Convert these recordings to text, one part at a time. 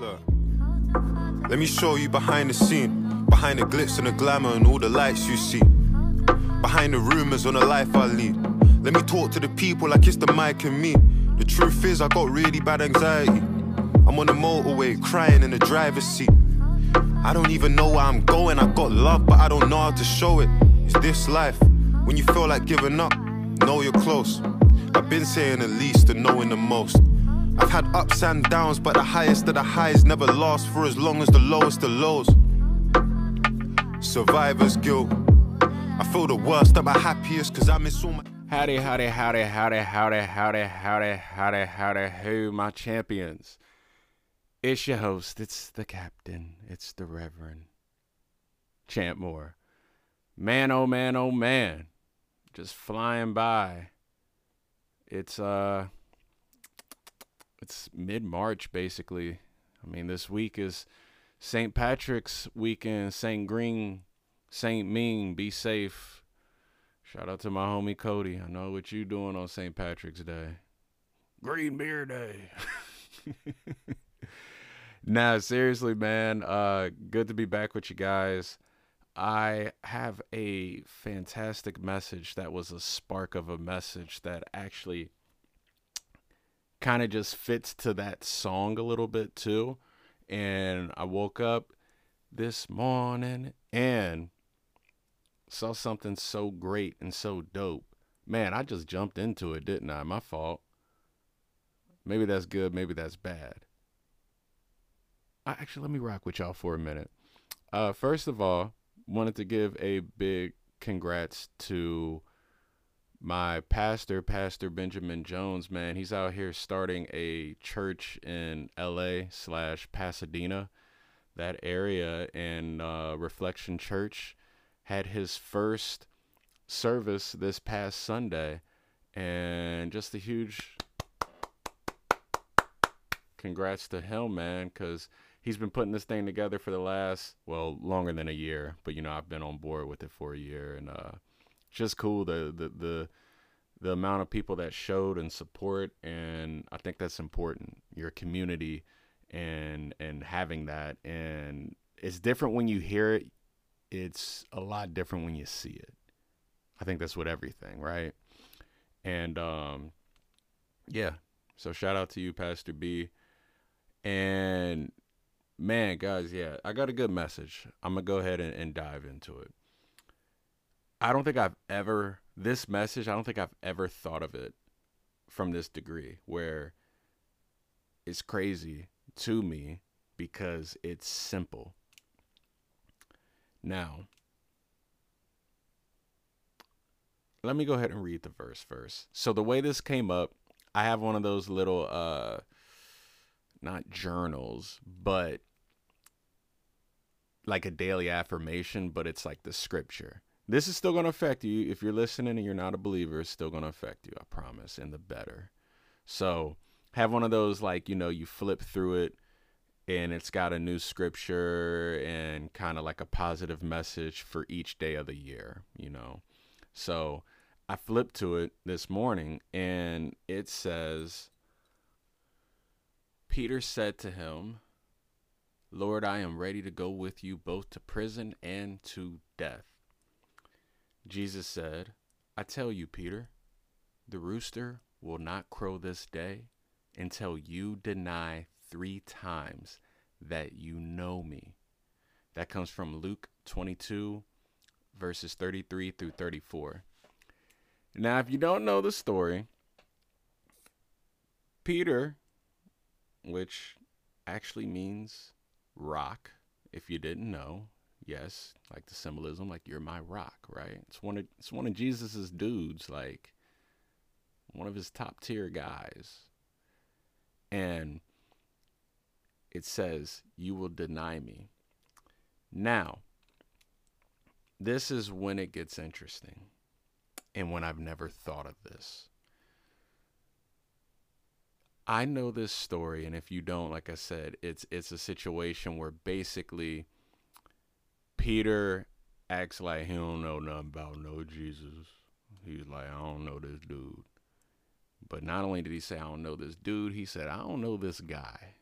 Look, let me show you behind the scene, behind the glitz and the glamour and all the lights you see, behind the rumors on the life I lead. Let me talk to the people like it's the mic and me. The truth is, I got really bad anxiety. I'm on the motorway crying in the driver's seat. I don't even know where I'm going. I got love, but I don't know how to show it. It's this life. When you feel like giving up, know you're close. I've been saying the least and knowing the most. I've had ups and downs, but the highest of the highs never last for as long as the lowest of lows. Survivor's guilt. I feel the worst at my happiest because I miss all my. Howdy, howdy, howdy, howdy, howdy, howdy, howdy, howdy, howdy, who, my champions. It's your host, it's the captain, it's the Reverend Champ Moore. Man, oh man, oh man. Just flying by. It's, uh, it's mid March, basically. I mean, this week is St. Patrick's weekend, St. Green, St. Ming, be safe. Shout out to my homie Cody. I know what you doing on St. Patrick's Day. Green Beer Day. nah, seriously, man. Uh, good to be back with you guys. I have a fantastic message that was a spark of a message that actually kind of just fits to that song a little bit too. And I woke up this morning and saw something so great and so dope. Man, I just jumped into it, didn't I? My fault. Maybe that's good, maybe that's bad. I, actually, let me rock with y'all for a minute. Uh, first of all, wanted to give a big congrats to my pastor, Pastor Benjamin Jones. Man, he's out here starting a church in L.A. slash Pasadena, that area, and uh, Reflection Church had his first service this past Sunday, and just a huge congrats to him, man, because he's been putting this thing together for the last well longer than a year, but you know I've been on board with it for a year, and uh, just cool the the the the amount of people that showed and support, and I think that's important. Your community and and having that, and it's different when you hear it it's a lot different when you see it. I think that's with everything, right? And um yeah. So shout out to you, Pastor B. And man, guys, yeah, I got a good message. I'm gonna go ahead and, and dive into it. I don't think I've ever this message, I don't think I've ever thought of it from this degree where it's crazy to me because it's simple now, let me go ahead and read the verse first. So the way this came up, I have one of those little uh not journals, but like a daily affirmation, but it's like the scripture. This is still going to affect you. If you're listening and you're not a believer, it's still going to affect you, I promise, and the better. So, have one of those like, you know, you flip through it and it's got a new scripture and kind of like a positive message for each day of the year, you know. So I flipped to it this morning and it says, Peter said to him, Lord, I am ready to go with you both to prison and to death. Jesus said, I tell you, Peter, the rooster will not crow this day until you deny three times that you know me. That comes from Luke 22, verses 33 through 34. Now, if you don't know the story, Peter, which actually means rock, if you didn't know, yes, like the symbolism, like you're my rock, right? It's one of it's one of Jesus's dudes, like one of his top tier guys. And it says, You will deny me. Now, this is when it gets interesting and when I've never thought of this. I know this story, and if you don't, like I said, it's it's a situation where basically Peter acts like he don't know nothing about no Jesus. He's like, I don't know this dude. But not only did he say I don't know this dude, he said I don't know this guy.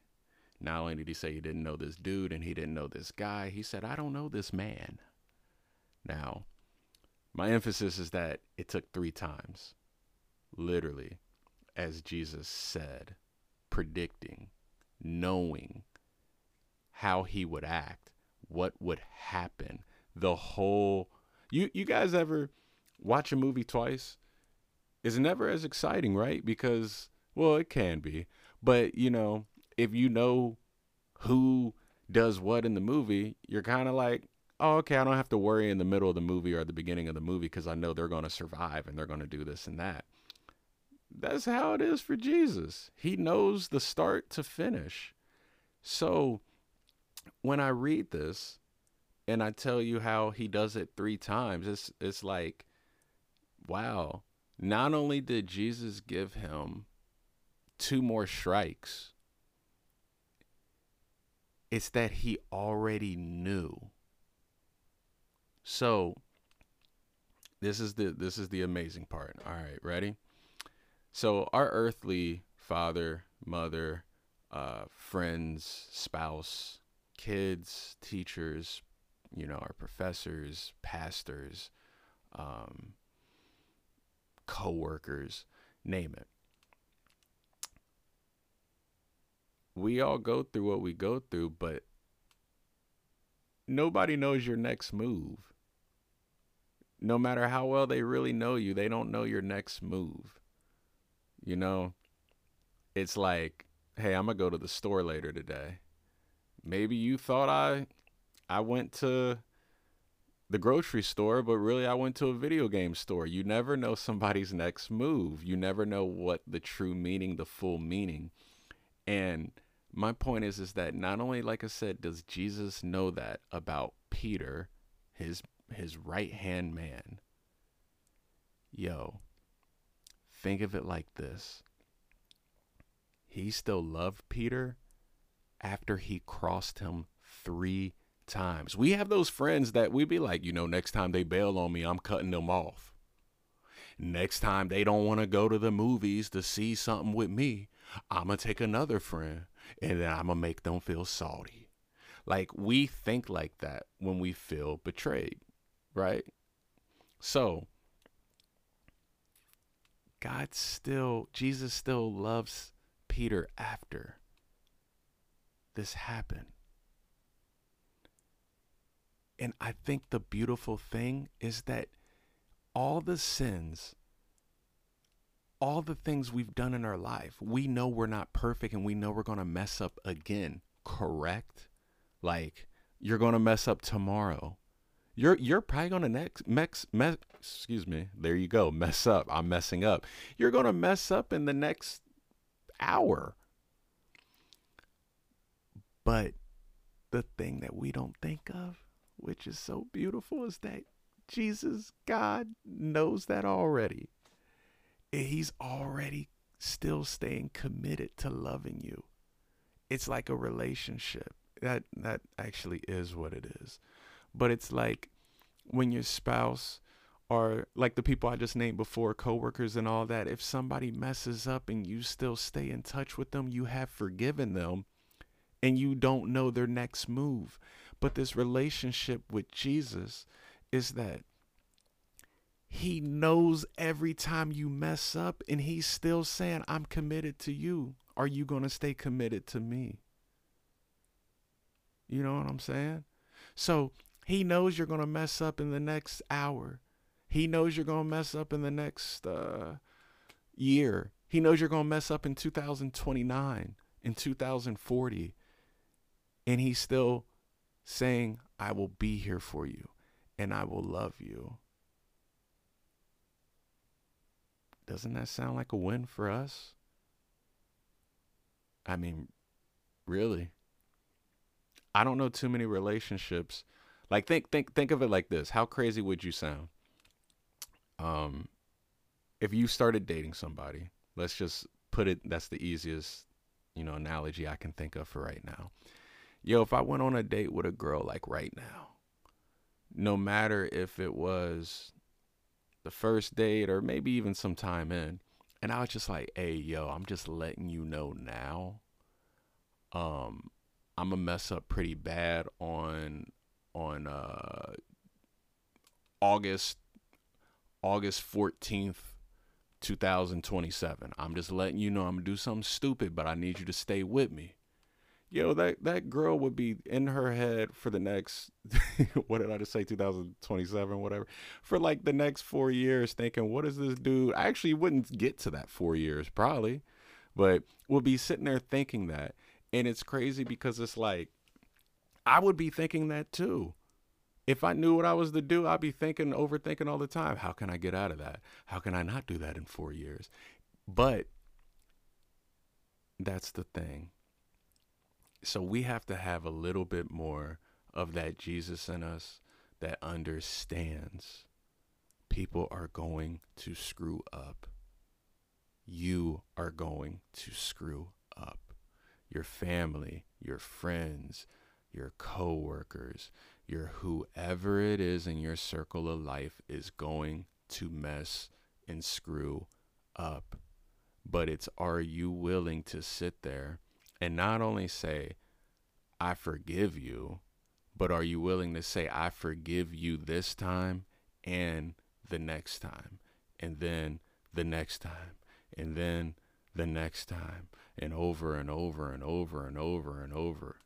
Not only did he say he didn't know this dude and he didn't know this guy, he said, I don't know this man. Now, my emphasis is that it took three times, literally, as Jesus said, predicting, knowing how he would act, what would happen, the whole. You, you guys ever watch a movie twice? It's never as exciting, right? Because, well, it can be. But, you know, if you know who does what in the movie, you're kind of like, oh, okay, I don't have to worry in the middle of the movie or at the beginning of the movie because I know they're going to survive and they're going to do this and that. That's how it is for Jesus. He knows the start to finish. So when I read this and I tell you how he does it three times, it's it's like, wow. Not only did Jesus give him two more strikes, it's that he already knew. So this is the this is the amazing part. All right, ready? So our earthly father, mother, uh, friends, spouse, kids, teachers, you know, our professors, pastors, um, co-workers, name it. we all go through what we go through, but nobody knows your next move. No matter how well they really know you, they don't know your next move. You know, it's like, hey, I'm going to go to the store later today. Maybe you thought I I went to the grocery store, but really I went to a video game store. You never know somebody's next move. You never know what the true meaning, the full meaning. And my point is is that not only like I said does Jesus know that about Peter, his his right-hand man. Yo, think of it like this. He still loved Peter after he crossed him 3 times. We have those friends that we be like, you know, next time they bail on me, I'm cutting them off. Next time they don't want to go to the movies to see something with me, I'm going to take another friend and then I'm going to make them feel salty. Like we think like that when we feel betrayed, right? So, God still, Jesus still loves Peter after this happen. And I think the beautiful thing is that all the sins all the things we've done in our life, we know we're not perfect and we know we're going to mess up again, correct? Like you're going to mess up tomorrow. You're you're probably going to next mess, mess excuse me. There you go. Mess up. I'm messing up. You're going to mess up in the next hour. But the thing that we don't think of, which is so beautiful, is that Jesus, God, knows that already he's already still staying committed to loving you. It's like a relationship. That that actually is what it is. But it's like when your spouse or like the people I just named before, coworkers and all that, if somebody messes up and you still stay in touch with them, you have forgiven them and you don't know their next move. But this relationship with Jesus is that he knows every time you mess up, and He's still saying, I'm committed to you. Are you going to stay committed to me? You know what I'm saying? So He knows you're going to mess up in the next hour. He knows you're going to mess up in the next uh, year. He knows you're going to mess up in 2029, in 2040. And He's still saying, I will be here for you and I will love you. Doesn't that sound like a win for us? I mean, really. I don't know too many relationships. Like think think think of it like this. How crazy would you sound? Um if you started dating somebody, let's just put it that's the easiest, you know, analogy I can think of for right now. Yo, if I went on a date with a girl like right now, no matter if it was the first date or maybe even some time in. And I was just like, hey, yo, I'm just letting you know now. Um, I'm gonna mess up pretty bad on on uh August August 14th 2027. I'm just letting you know I'm gonna do something stupid, but I need you to stay with me. Yo, that that girl would be in her head for the next what did I just say 2027 whatever for like the next 4 years thinking what is this dude I actually wouldn't get to that 4 years probably but we'll be sitting there thinking that and it's crazy because it's like I would be thinking that too if I knew what I was to do, I'd be thinking, overthinking all the time. How can I get out of that? How can I not do that in four years? But that's the thing. So we have to have a little bit more of that Jesus in us that understands people are going to screw up. You are going to screw up. Your family, your friends, your coworkers, your whoever it is in your circle of life is going to mess and screw up. But it's are you willing to sit there and not only say, I forgive you, but are you willing to say, I forgive you this time and the next time, and then the next time, and then the next time, and over and over and over and over and over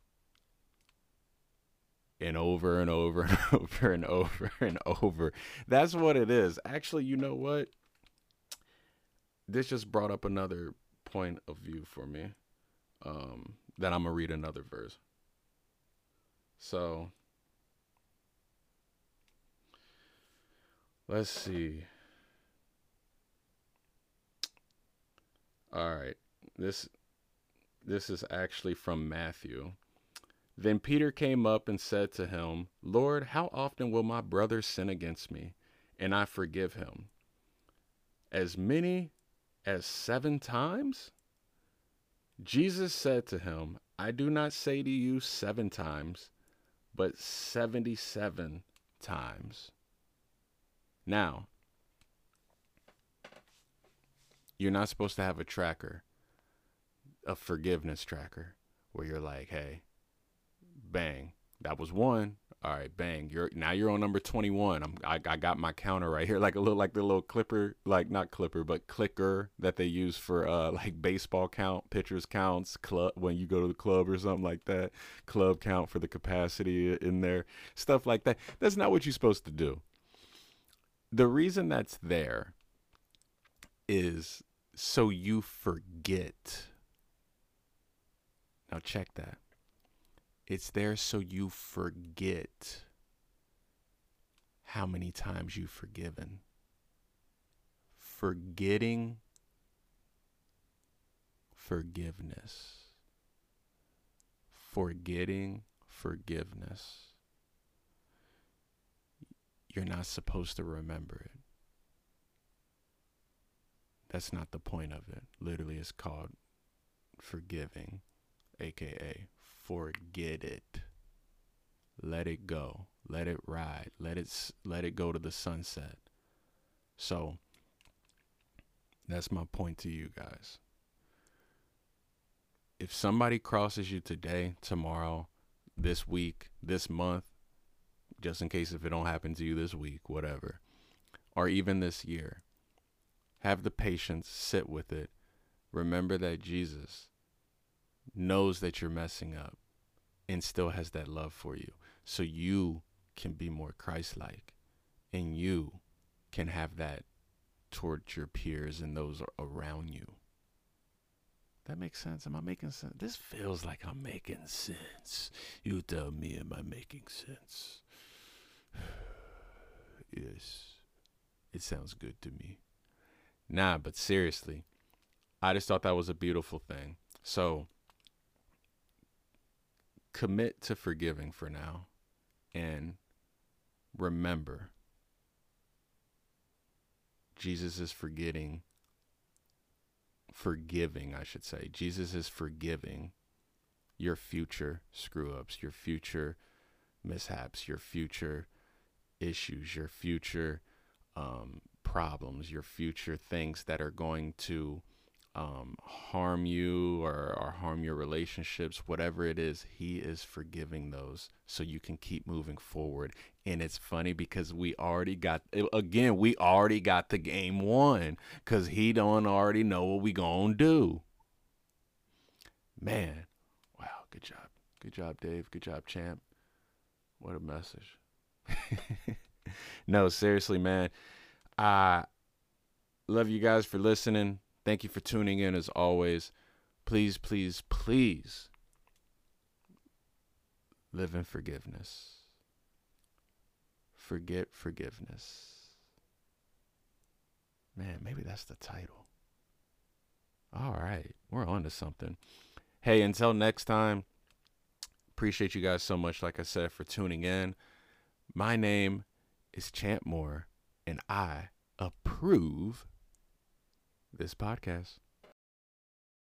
and over and over and over and over and over. That's what it is. Actually, you know what? This just brought up another point of view for me. Um, that I'm gonna read another verse. So let's see. All right. This this is actually from Matthew. Then Peter came up and said to him, Lord, how often will my brother sin against me, and I forgive him? As many as seven times? Jesus said to him, I do not say to you seven times, but 77 times. Now, you're not supposed to have a tracker, a forgiveness tracker, where you're like, hey, bang. That was one. All right, bang. You're now you're on number 21. I'm I, I got my counter right here, like a little like the little clipper, like not clipper, but clicker that they use for uh like baseball count, pitchers counts, club when you go to the club or something like that. Club count for the capacity in there, stuff like that. That's not what you're supposed to do. The reason that's there is so you forget. Now check that. It's there so you forget how many times you've forgiven. Forgetting forgiveness. Forgetting forgiveness. You're not supposed to remember it. That's not the point of it. Literally, it's called forgiving, aka forget it. Let it go. Let it ride. Let it let it go to the sunset. So that's my point to you guys. If somebody crosses you today, tomorrow, this week, this month, just in case if it don't happen to you this week, whatever, or even this year, have the patience, sit with it. Remember that Jesus knows that you're messing up and still has that love for you. So you can be more Christ like and you can have that towards your peers and those around you. That makes sense. Am I making sense? This feels like I'm making sense. You tell me, am I making sense? yes. It sounds good to me. Nah, but seriously, I just thought that was a beautiful thing. So, commit to forgiving for now and remember Jesus is forgetting forgiving, I should say. Jesus is forgiving your future screw ups, your future mishaps, your future issues, your future um, problems, your future things that are going to um, harm you or, or harm your relationships, whatever it is, He is forgiving those so you can keep moving forward. And it's funny because we already got, again, we already got the game won because He don't already know what we to do. Man, wow, good job. Good job, Dave. Good job, champ. What a message. no, seriously, man. I love you guys for listening. Thank you for tuning in as always. Please, please, please live in forgiveness. Forget forgiveness. Man, maybe that's the title. All right, we're on to something. Hey, until next time, appreciate you guys so much, like I said, for tuning in. My name is Champ Moore, and I approve this podcast.